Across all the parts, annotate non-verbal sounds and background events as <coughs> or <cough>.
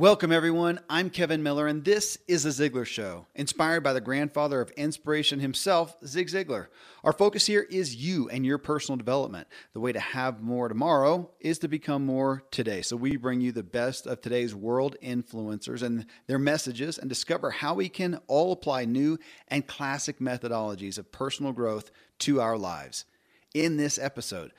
Welcome, everyone. I'm Kevin Miller, and this is The Ziglar Show, inspired by the grandfather of inspiration himself, Zig Ziglar. Our focus here is you and your personal development. The way to have more tomorrow is to become more today. So, we bring you the best of today's world influencers and their messages and discover how we can all apply new and classic methodologies of personal growth to our lives. In this episode,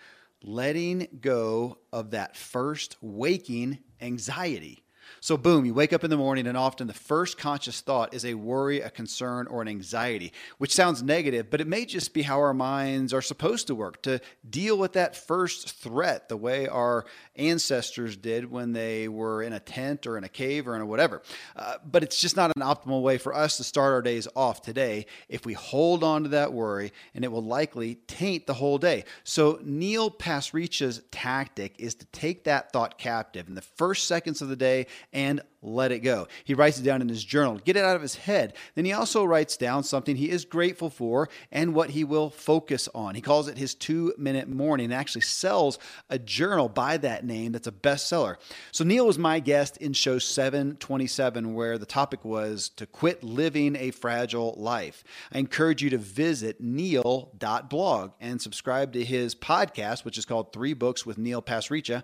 letting go of that first waking anxiety. So, boom, you wake up in the morning, and often the first conscious thought is a worry, a concern, or an anxiety, which sounds negative, but it may just be how our minds are supposed to work to deal with that first threat the way our ancestors did when they were in a tent or in a cave or in a whatever. Uh, but it's just not an optimal way for us to start our days off today if we hold on to that worry, and it will likely taint the whole day. So, Neil Pasricha's tactic is to take that thought captive in the first seconds of the day and let it go. He writes it down in his journal, get it out of his head. Then he also writes down something he is grateful for and what he will focus on. He calls it his two minute morning and actually sells a journal by that name that's a bestseller. So Neil was my guest in show 727, where the topic was to quit living a fragile life. I encourage you to visit neil.blog and subscribe to his podcast, which is called Three Books with Neil Pasricha.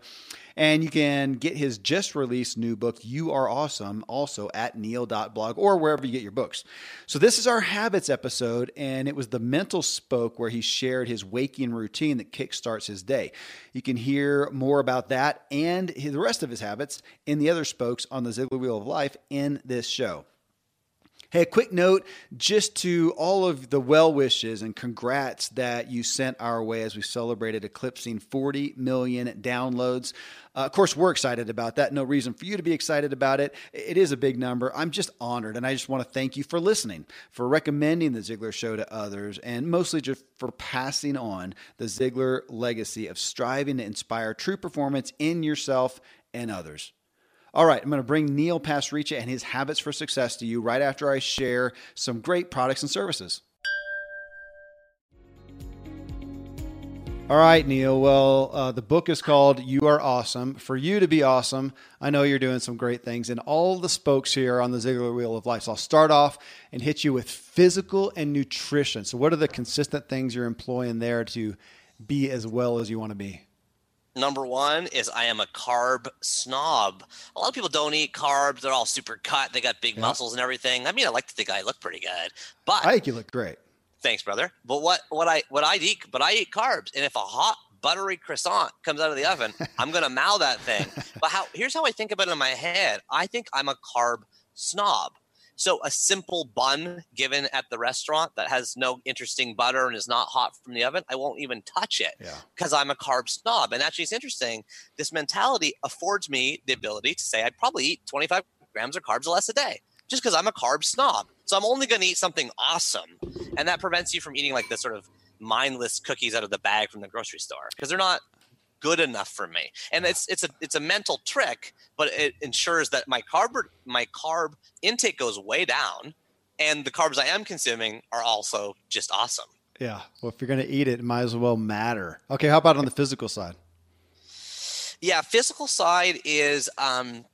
And you can get his just released new book, You Are Awesome, also at neil.blog or wherever you get your books. So, this is our habits episode, and it was the mental spoke where he shared his waking routine that kickstarts his day. You can hear more about that and the rest of his habits in the other spokes on the Ziglar Wheel of Life in this show. Hey, a quick note just to all of the well wishes and congrats that you sent our way as we celebrated eclipsing 40 million downloads. Uh, of course, we're excited about that. No reason for you to be excited about it. It is a big number. I'm just honored, and I just want to thank you for listening, for recommending the Ziglar Show to others, and mostly just for passing on the Ziglar legacy of striving to inspire true performance in yourself and others. All right, I'm going to bring Neil Pasricha and his habits for success to you right after I share some great products and services. All right, Neil. Well, uh, the book is called You Are Awesome. For you to be awesome, I know you're doing some great things, and all the spokes here on the Ziglar Wheel of Life. So I'll start off and hit you with physical and nutrition. So, what are the consistent things you're employing there to be as well as you want to be? Number one is I am a carb snob. A lot of people don't eat carbs. They're all super cut. They got big yeah. muscles and everything. I mean, I like to think I look pretty good, but I think you look great. Thanks, brother. But what what I what I eat, but I eat carbs, and if a hot buttery croissant comes out of the oven, <laughs> I'm gonna mow that thing. But how? Here's how I think about it in my head. I think I'm a carb snob. So a simple bun given at the restaurant that has no interesting butter and is not hot from the oven, I won't even touch it because yeah. I'm a carb snob. And actually, it's interesting. This mentality affords me the ability to say I'd probably eat 25 grams of carbs less a day just because I'm a carb snob. So I'm only going to eat something awesome, and that prevents you from eating like the sort of mindless cookies out of the bag from the grocery store because they're not good enough for me. And it's it's a it's a mental trick, but it ensures that my carb my carb intake goes way down, and the carbs I am consuming are also just awesome. Yeah. Well, if you're going to eat it, it might as well matter. Okay. How about on the physical side? Yeah, physical side is um,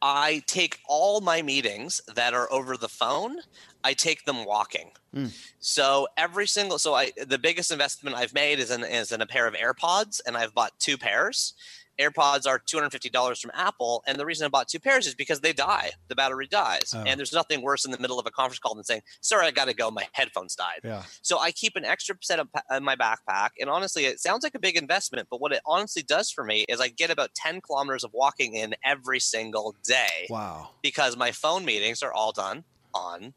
I take all my meetings that are over the phone. I take them walking. Mm. So every single so I the biggest investment I've made is in is in a pair of AirPods, and I've bought two pairs. AirPods are $250 from Apple. And the reason I bought two pairs is because they die. The battery dies. Oh. And there's nothing worse in the middle of a conference call than saying, sorry, I got to go. My headphones died. Yeah. So I keep an extra set of, in my backpack. And honestly, it sounds like a big investment. But what it honestly does for me is I get about 10 kilometers of walking in every single day. Wow. Because my phone meetings are all done on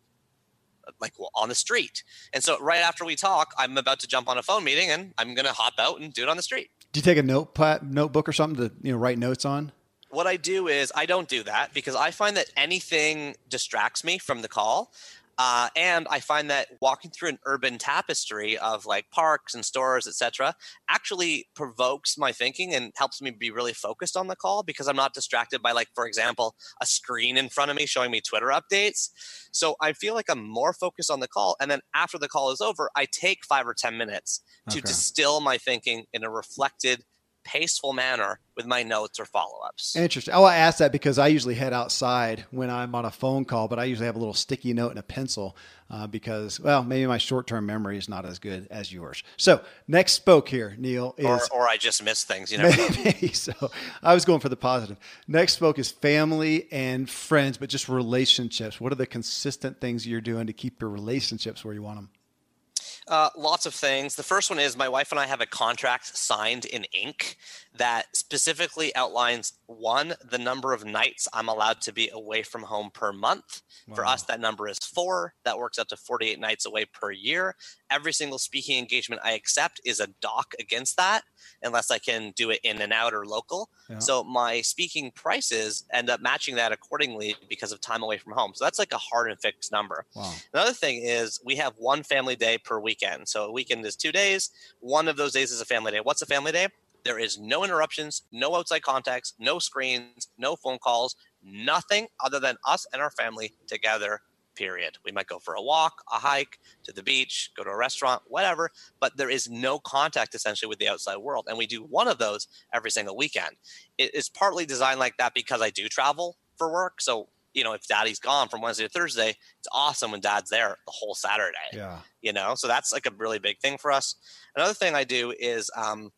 like on the street. And so right after we talk, I'm about to jump on a phone meeting and I'm going to hop out and do it on the street. Do you take a notepad, notebook or something to you know write notes on? What I do is I don't do that because I find that anything distracts me from the call. Uh, and I find that walking through an urban tapestry of like parks and stores, etc., actually provokes my thinking and helps me be really focused on the call because I'm not distracted by, like, for example, a screen in front of me showing me Twitter updates. So I feel like I'm more focused on the call. And then after the call is over, I take five or 10 minutes to okay. distill my thinking in a reflected paceful manner with my notes or follow ups. Interesting. Oh, I asked that because I usually head outside when I'm on a phone call, but I usually have a little sticky note and a pencil uh, because, well, maybe my short term memory is not as good as yours. So, next spoke here, Neil, is. Or, or I just miss things, you <laughs> know. Maybe so. I was going for the positive. Next spoke is family and friends, but just relationships. What are the consistent things you're doing to keep your relationships where you want them? Uh, lots of things. The first one is my wife and I have a contract signed in ink that specifically outlines one, the number of nights I'm allowed to be away from home per month. Wow. For us, that number is four. That works up to 48 nights away per year. Every single speaking engagement I accept is a doc against that, unless I can do it in and out or local. Yeah. So my speaking prices end up matching that accordingly because of time away from home. So that's like a hard and fixed number. Wow. Another thing is we have one family day per weekend. So a weekend is two days. One of those days is a family day. What's a family day? There is no interruptions, no outside contacts, no screens, no phone calls, nothing other than us and our family together period. We might go for a walk, a hike, to the beach, go to a restaurant, whatever, but there is no contact essentially with the outside world. And we do one of those every single weekend. It is partly designed like that because I do travel for work. So, you know, if daddy's gone from Wednesday to Thursday, it's awesome when dad's there the whole Saturday. Yeah. You know, so that's like a really big thing for us. Another thing I do is um,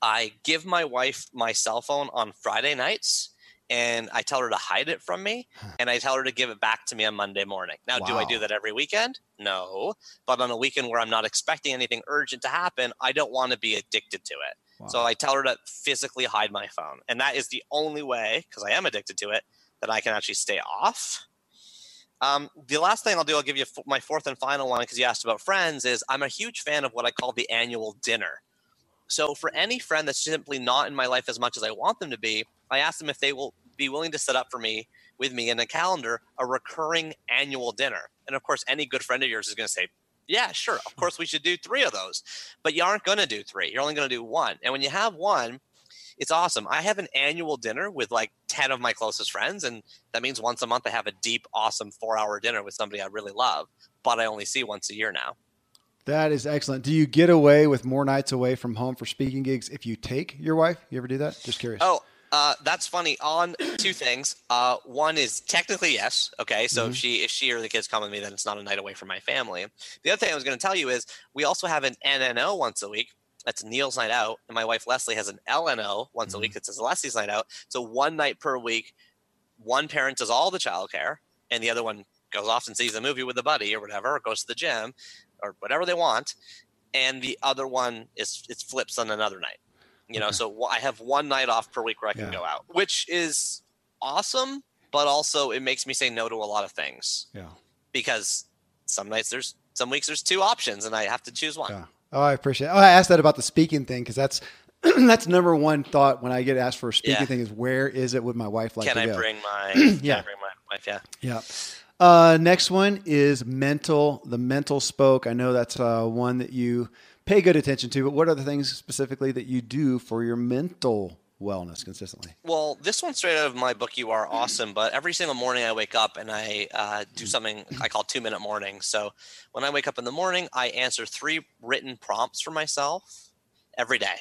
I give my wife my cell phone on Friday nights and I tell her to hide it from me and I tell her to give it back to me on Monday morning. Now, wow. do I do that every weekend? No. But on a weekend where I'm not expecting anything urgent to happen, I don't want to be addicted to it. Wow. So I tell her to physically hide my phone. And that is the only way, because I am addicted to it, that I can actually stay off. Um, the last thing I'll do, I'll give you my fourth and final one because you asked about friends, is I'm a huge fan of what I call the annual dinner. So for any friend that's simply not in my life as much as I want them to be, I ask them if they will be willing to set up for me with me in a calendar a recurring annual dinner. And of course, any good friend of yours is going to say, yeah, sure. Of course, we should do three of those. But you aren't going to do three. You're only going to do one. And when you have one, it's awesome. I have an annual dinner with like 10 of my closest friends. And that means once a month I have a deep, awesome four hour dinner with somebody I really love, but I only see once a year now. That is excellent. Do you get away with more nights away from home for speaking gigs if you take your wife? You ever do that? Just curious. Oh, uh, that's funny. On <coughs> two things. Uh, one is technically yes. Okay, so mm-hmm. if she if she or the kids come with me, then it's not a night away from my family. The other thing I was going to tell you is we also have an NNO once a week. That's Neil's night out, and my wife Leslie has an LNO once mm-hmm. a week. That says Leslie's night out. So one night per week, one parent does all the childcare, and the other one goes off and sees a movie with a buddy or whatever, or goes to the gym or whatever they want, and the other one is it flips on another night. You know, okay. so I have one night off per week where I can yeah. go out, which is awesome, but also it makes me say no to a lot of things. Yeah. Because some nights there's some weeks there's two options and I have to choose one. Yeah. Oh, I appreciate. It. Oh, I asked that about the speaking thing because that's <clears throat> that's number one thought when I get asked for a speaking yeah. thing is where is it with my wife like can I go? bring my <clears throat> yeah bring my wife yeah yeah uh, next one is mental, the mental spoke. I know that's uh, one that you pay good attention to, but what are the things specifically that you do for your mental wellness consistently? Well, this one's straight out of my book, You Are Awesome. But every single morning I wake up and I uh, do something I call two minute morning. So when I wake up in the morning, I answer three written prompts for myself every day.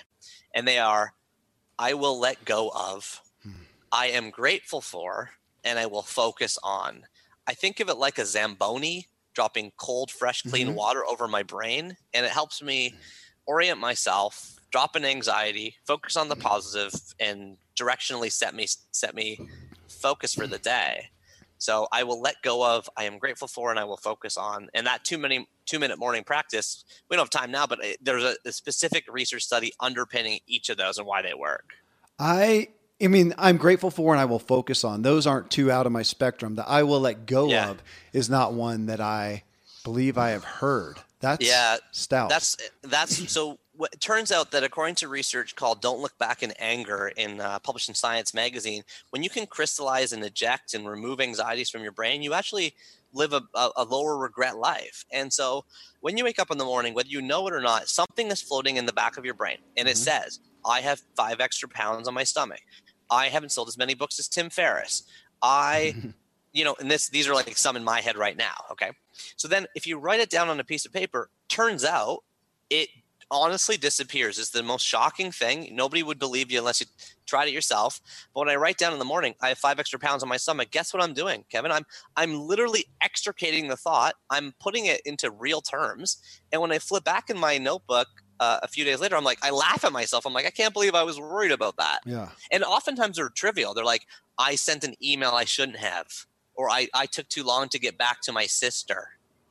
And they are I will let go of. I am grateful for, and I will focus on. I think of it like a Zamboni dropping cold, fresh, clean mm-hmm. water over my brain. And it helps me orient myself, drop in anxiety, focus on the positive, and directionally set me set me focus for the day. So I will let go of I am grateful for and I will focus on. And that two minute two minute morning practice, we don't have time now, but there's a, a specific research study underpinning each of those and why they work. I I mean, I'm grateful for and I will focus on. Those aren't two out of my spectrum. That I will let go yeah. of is not one that I believe I have heard. That's yeah, stout. That's that's so. It turns out that according to research called "Don't Look Back in Anger" in uh, published in Science magazine, when you can crystallize and eject and remove anxieties from your brain, you actually live a, a, lower regret life. And so, when you wake up in the morning, whether you know it or not, something is floating in the back of your brain, and mm-hmm. it says, "I have five extra pounds on my stomach. I haven't sold as many books as Tim Ferriss. I, <laughs> you know, and this these are like some in my head right now. Okay. So then if you write it down on a piece of paper, turns out it honestly disappears. It's the most shocking thing. Nobody would believe you unless you tried it yourself. But when I write down in the morning, I have five extra pounds on my stomach. Guess what I'm doing, Kevin? I'm I'm literally extricating the thought. I'm putting it into real terms. And when I flip back in my notebook uh, a few days later, I'm like, I laugh at myself. I'm like, I can't believe I was worried about that. Yeah. And oftentimes they're trivial. They're like, I sent an email I shouldn't have, or I, I took too long to get back to my sister.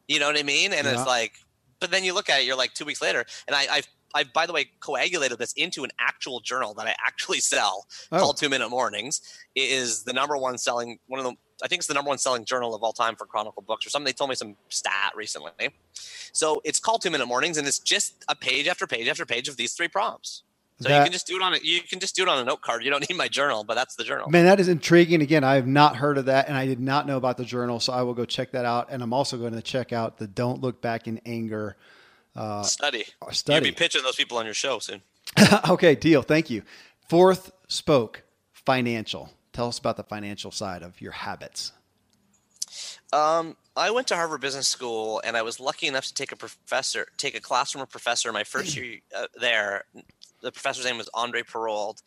You know what I mean? And yeah. it's like, but then you look at it, you're like two weeks later, and I, I've I, by the way, coagulated this into an actual journal that I actually sell oh. called Two Minute Mornings. It is the number one selling one of the I think it's the number one selling journal of all time for Chronicle Books or something. They told me some stat recently. So it's called Two Minute Mornings, and it's just a page after page after page of these three prompts. So that, you can just do it on a you can just do it on a note card. You don't <laughs> need my journal, but that's the journal. Man, that is intriguing. Again, I have not heard of that, and I did not know about the journal, so I will go check that out. And I'm also going to check out the "Don't Look Back in Anger" uh, study. Study. You'll be pitching those people on your show soon. <laughs> okay, deal. Thank you. Fourth spoke financial. Tell us about the financial side of your habits. Um, I went to Harvard Business School, and I was lucky enough to take a professor, take a class from a professor my first <clears throat> year uh, there. The professor's name was Andre Perold,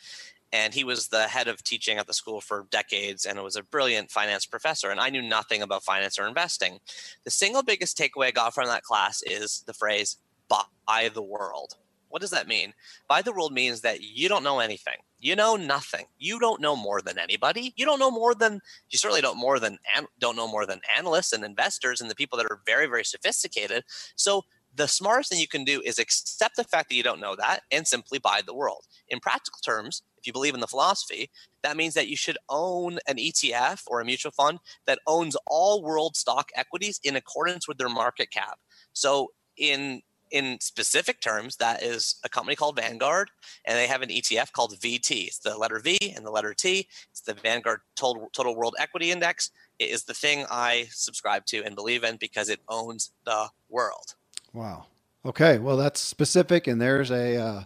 and he was the head of teaching at the school for decades and was a brilliant finance professor and i knew nothing about finance or investing. The single biggest takeaway i got from that class is the phrase buy the world. What does that mean? Buy the world means that you don't know anything. You know nothing. You don't know more than anybody. You don't know more than you certainly don't more than don't know more than analysts and investors and the people that are very very sophisticated. So the smartest thing you can do is accept the fact that you don't know that and simply buy the world. In practical terms, if you believe in the philosophy, that means that you should own an ETF or a mutual fund that owns all world stock equities in accordance with their market cap. So in in specific terms, that is a company called Vanguard, and they have an ETF called VT. It's the letter V and the letter T. It's the Vanguard Total, Total World Equity Index. It is the thing I subscribe to and believe in because it owns the world. Wow. Okay. Well, that's specific, and there's a uh,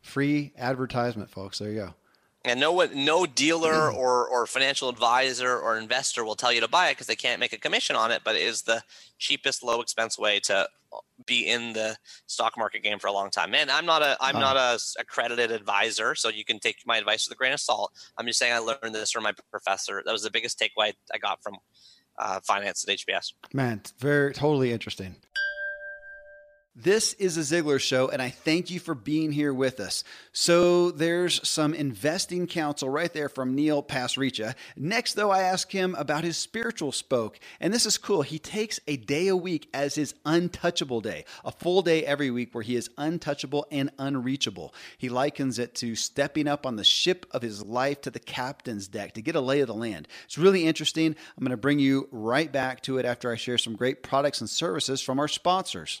free advertisement, folks. There you go. And no one, no dealer or, or financial advisor or investor will tell you to buy it because they can't make a commission on it. But it is the cheapest, low expense way to be in the stock market game for a long time. Man, I'm not a I'm uh, not a accredited advisor, so you can take my advice with a grain of salt. I'm just saying I learned this from my professor. That was the biggest takeaway I got from uh, finance at HBS. Man, very totally interesting. This is a Ziglar show, and I thank you for being here with us. So, there's some investing counsel right there from Neil Pasricha. Next, though, I ask him about his spiritual spoke, and this is cool. He takes a day a week as his untouchable day, a full day every week where he is untouchable and unreachable. He likens it to stepping up on the ship of his life to the captain's deck to get a lay of the land. It's really interesting. I'm going to bring you right back to it after I share some great products and services from our sponsors.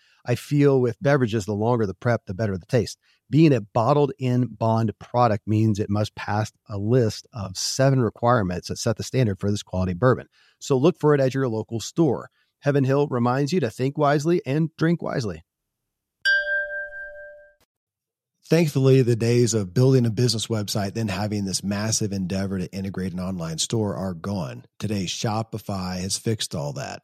I feel with beverages, the longer the prep, the better the taste. Being a bottled in bond product means it must pass a list of seven requirements that set the standard for this quality bourbon. So look for it at your local store. Heaven Hill reminds you to think wisely and drink wisely. Thankfully, the days of building a business website, then having this massive endeavor to integrate an online store are gone. Today, Shopify has fixed all that.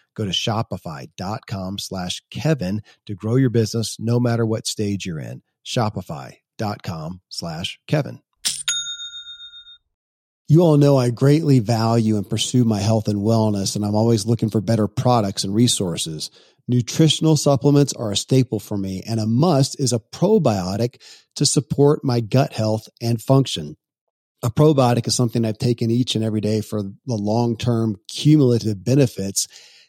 Go to shopify.com slash Kevin to grow your business no matter what stage you're in. Shopify.com slash Kevin. You all know I greatly value and pursue my health and wellness, and I'm always looking for better products and resources. Nutritional supplements are a staple for me, and a must is a probiotic to support my gut health and function. A probiotic is something I've taken each and every day for the long term cumulative benefits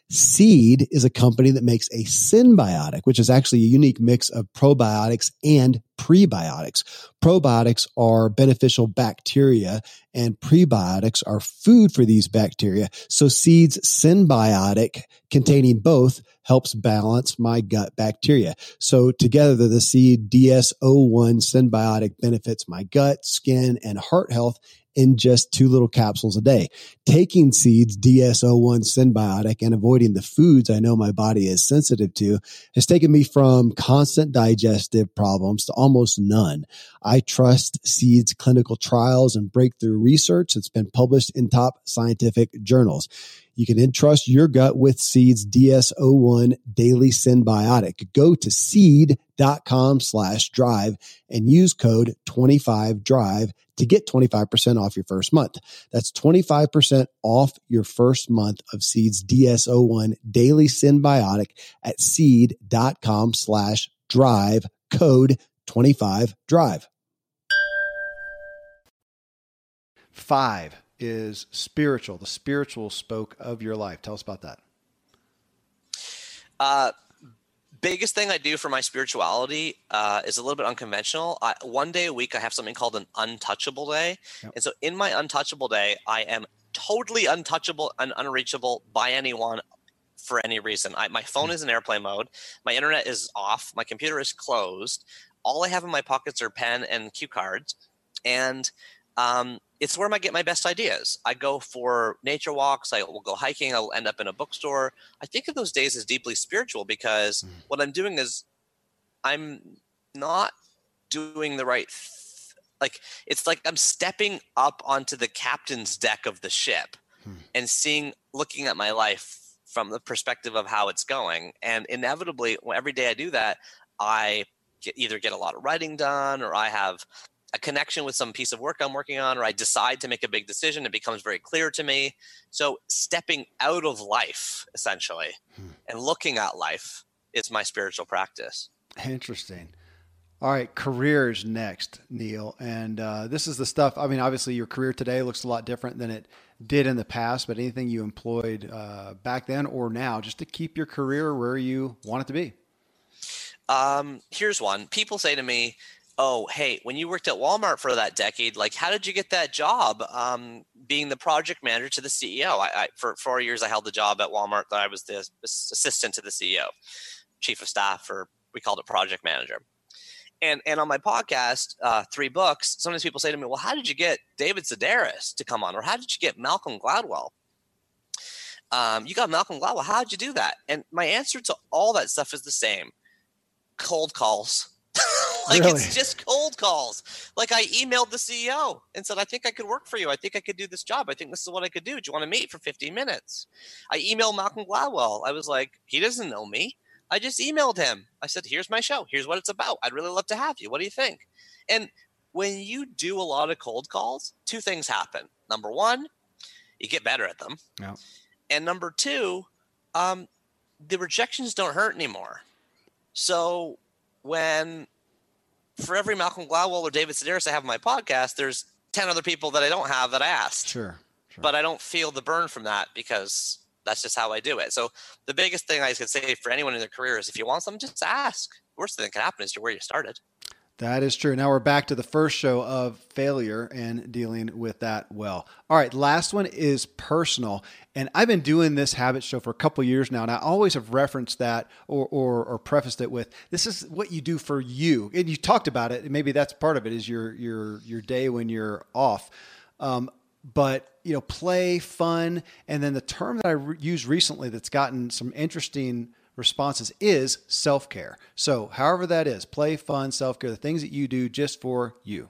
Seed is a company that makes a synbiotic, which is actually a unique mix of probiotics and prebiotics. Probiotics are beneficial bacteria and prebiotics are food for these bacteria. So Seed's synbiotic containing both helps balance my gut bacteria. So together the Seed DS01 synbiotic benefits my gut, skin, and heart health in just two little capsules a day. Taking seeds DS01 synbiotic and avoiding the foods I know my body is sensitive to has taken me from constant digestive problems to almost none. I trust seeds clinical trials and breakthrough research that's been published in top scientific journals. You can entrust your gut with Seed's DS01 Daily synbiotic. Go to seed.com slash drive and use code 25drive to get 25% off your first month. That's 25% off your first month of Seed's DS01 Daily synbiotic at seed.com slash drive code 25drive. Five is spiritual. The spiritual spoke of your life. Tell us about that. Uh, biggest thing I do for my spirituality uh, is a little bit unconventional. I, one day a week, I have something called an untouchable day. Yep. And so in my untouchable day, I am totally untouchable and unreachable by anyone for any reason. I, my phone hmm. is in airplane mode. My internet is off. My computer is closed. All I have in my pockets are pen and cue cards. And um, it's where I get my best ideas. I go for nature walks. I will go hiking. I'll end up in a bookstore. I think of those days as deeply spiritual because mm. what I'm doing is I'm not doing the right. Th- like it's like I'm stepping up onto the captain's deck of the ship mm. and seeing, looking at my life from the perspective of how it's going. And inevitably, every day I do that, I get, either get a lot of writing done or I have a connection with some piece of work I'm working on, or I decide to make a big decision, it becomes very clear to me. So, stepping out of life, essentially, hmm. and looking at life is my spiritual practice. Interesting. All right, careers next, Neil. And uh, this is the stuff. I mean, obviously, your career today looks a lot different than it did in the past, but anything you employed uh, back then or now, just to keep your career where you want it to be. Um, here's one. People say to me, oh hey when you worked at walmart for that decade like how did you get that job? Um, being the project manager to the ceo I, I, for four years i held the job at walmart that i was the assistant to the ceo chief of staff or we called it project manager. And and on my podcast uh, three books sometimes people say to me well how did you get david sedaris to come on? Or how did you get malcolm gladwell? Um, you got malcolm gladwell. How did you do that? And my answer to all that stuff is the same cold calls <laughs> like really? it's just cold calls. Like I emailed the CEO and said, I think I could work for you. I think I could do this job. I think this is what I could do. Do you want to meet for 15 minutes? I emailed Malcolm Gladwell. I was like, he doesn't know me. I just emailed him. I said, here's my show. Here's what it's about. I'd really love to have you. What do you think? And when you do a lot of cold calls, two things happen. Number one, you get better at them. Yeah. And number two, um, the rejections don't hurt anymore. So when for every Malcolm Gladwell or David Sedaris I have on my podcast, there's 10 other people that I don't have that I asked. Sure, sure. But I don't feel the burn from that because that's just how I do it. So the biggest thing I could say for anyone in their career is if you want something, just ask. Worst thing that can happen is you're where you started. That is true. Now we're back to the first show of failure and dealing with that well. All right, last one is personal. And I've been doing this habit show for a couple years now, and I always have referenced that or, or, or prefaced it with this is what you do for you. And you talked about it. and Maybe that's part of it is your your your day when you're off. Um, but you know, play, fun, and then the term that I re- used recently that's gotten some interesting responses is self care. So, however that is, play, fun, self care, the things that you do just for you.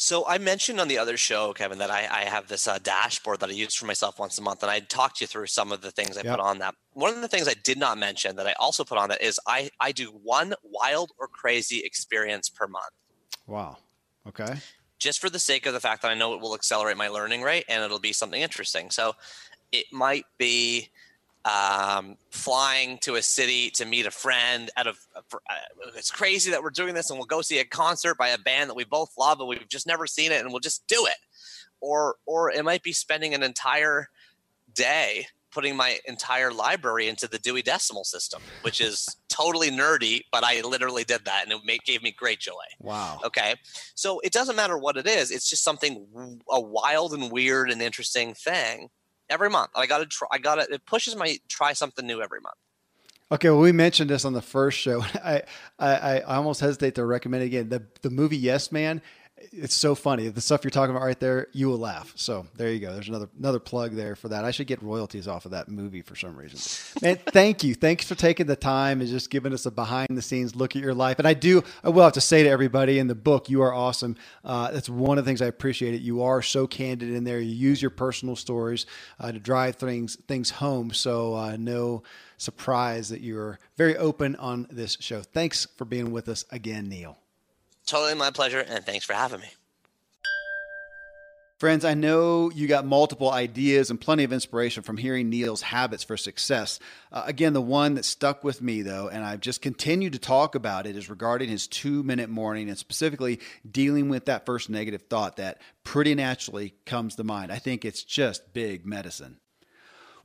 So I mentioned on the other show, Kevin, that I, I have this uh, dashboard that I use for myself once a month, and I talked you through some of the things I yep. put on that. One of the things I did not mention that I also put on that is I I do one wild or crazy experience per month. Wow. Okay. Just for the sake of the fact that I know it will accelerate my learning rate and it'll be something interesting. So it might be um, flying to a city to meet a friend out of uh, it's crazy that we're doing this and we'll go see a concert by a band that we both love and we've just never seen it and we'll just do it or or it might be spending an entire day putting my entire library into the Dewey Decimal System, which is totally nerdy, but I literally did that and it made, gave me great joy. Wow. Okay. So it doesn't matter what it is, it's just something a wild and weird and interesting thing every month. I got to try. I got to. It pushes my try something new every month. Okay, well, we mentioned this on the first show. <laughs> I, I, I almost hesitate to recommend it again. The the movie Yes Man it's so funny. The stuff you're talking about right there you will laugh. So there you go. There's another another plug there for that. I should get royalties off of that movie for some reason. Man <laughs> thank you. Thanks for taking the time and just giving us a behind the scenes look at your life. And i do i will have to say to everybody in the book you are awesome. Uh, that's one of the things i appreciate it. You are so candid in there. You use your personal stories uh, to drive things things home. So uh, no surprise that you're very open on this show. Thanks for being with us again neil Totally my pleasure, and thanks for having me. Friends, I know you got multiple ideas and plenty of inspiration from hearing Neil's habits for success. Uh, again, the one that stuck with me, though, and I've just continued to talk about it, is regarding his two minute morning and specifically dealing with that first negative thought that pretty naturally comes to mind. I think it's just big medicine.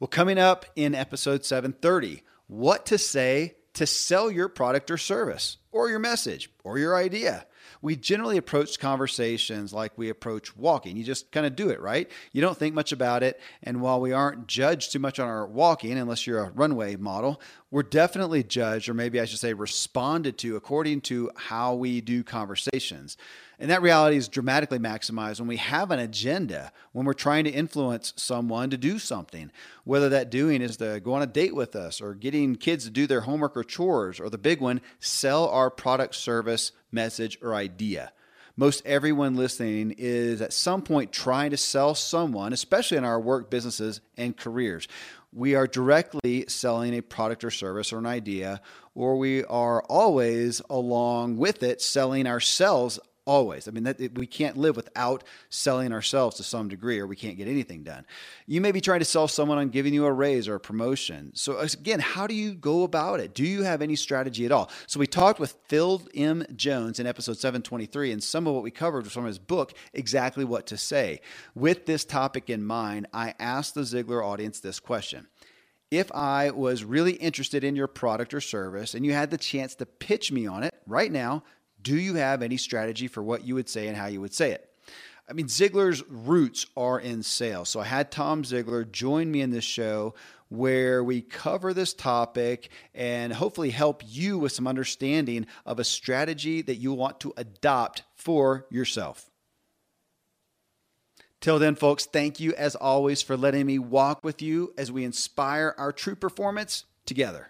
Well, coming up in episode 730, what to say to sell your product or service, or your message, or your idea we generally approach conversations like we approach walking. You just kind of do it, right? You don't think much about it. And while we aren't judged too much on our walking, unless you're a runway model, we're definitely judged, or maybe I should say responded to, according to how we do conversations. And that reality is dramatically maximized when we have an agenda, when we're trying to influence someone to do something, whether that doing is to go on a date with us or getting kids to do their homework or chores, or the big one, sell our product, service, message, or idea. Most everyone listening is at some point trying to sell someone, especially in our work, businesses, and careers. We are directly selling a product or service or an idea, or we are always along with it selling ourselves always. I mean, that, we can't live without selling ourselves to some degree, or we can't get anything done. You may be trying to sell someone on giving you a raise or a promotion. So, again, how do you go about it? Do you have any strategy at all? So, we talked with Phil M. Jones in episode 723, and some of what we covered was from his book, Exactly What to Say. With this topic in mind, I asked the Ziglar audience this question. If I was really interested in your product or service and you had the chance to pitch me on it right now, do you have any strategy for what you would say and how you would say it? I mean, Ziglar's roots are in sales. So I had Tom Ziglar join me in this show where we cover this topic and hopefully help you with some understanding of a strategy that you want to adopt for yourself. Till then, folks, thank you as always for letting me walk with you as we inspire our true performance together.